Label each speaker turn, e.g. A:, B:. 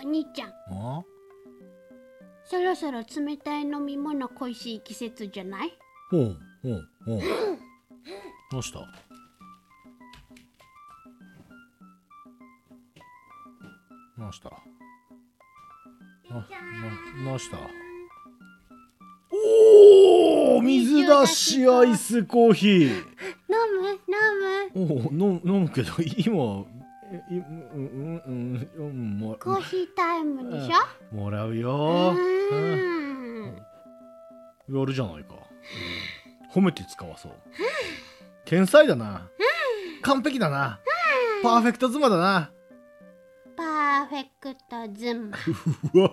A: お兄ちゃん。
B: あ？
A: そろそろ冷たい飲み物恋しい季節じゃない？
B: ほうほうほう。
C: どうした？どうした？ななどうした？
B: おお、水出しアイスコーヒー。
A: 飲む？飲む？
B: おお、飲む飲むけど、今。うんうんうんうんも
A: コーヒータイムでしょ
B: もらうよ。
A: うん
B: やるじゃないか。褒めて使わそう。天才だな。完璧だな。パーフェクト妻だな。
A: パーフェクト妻
B: うわ。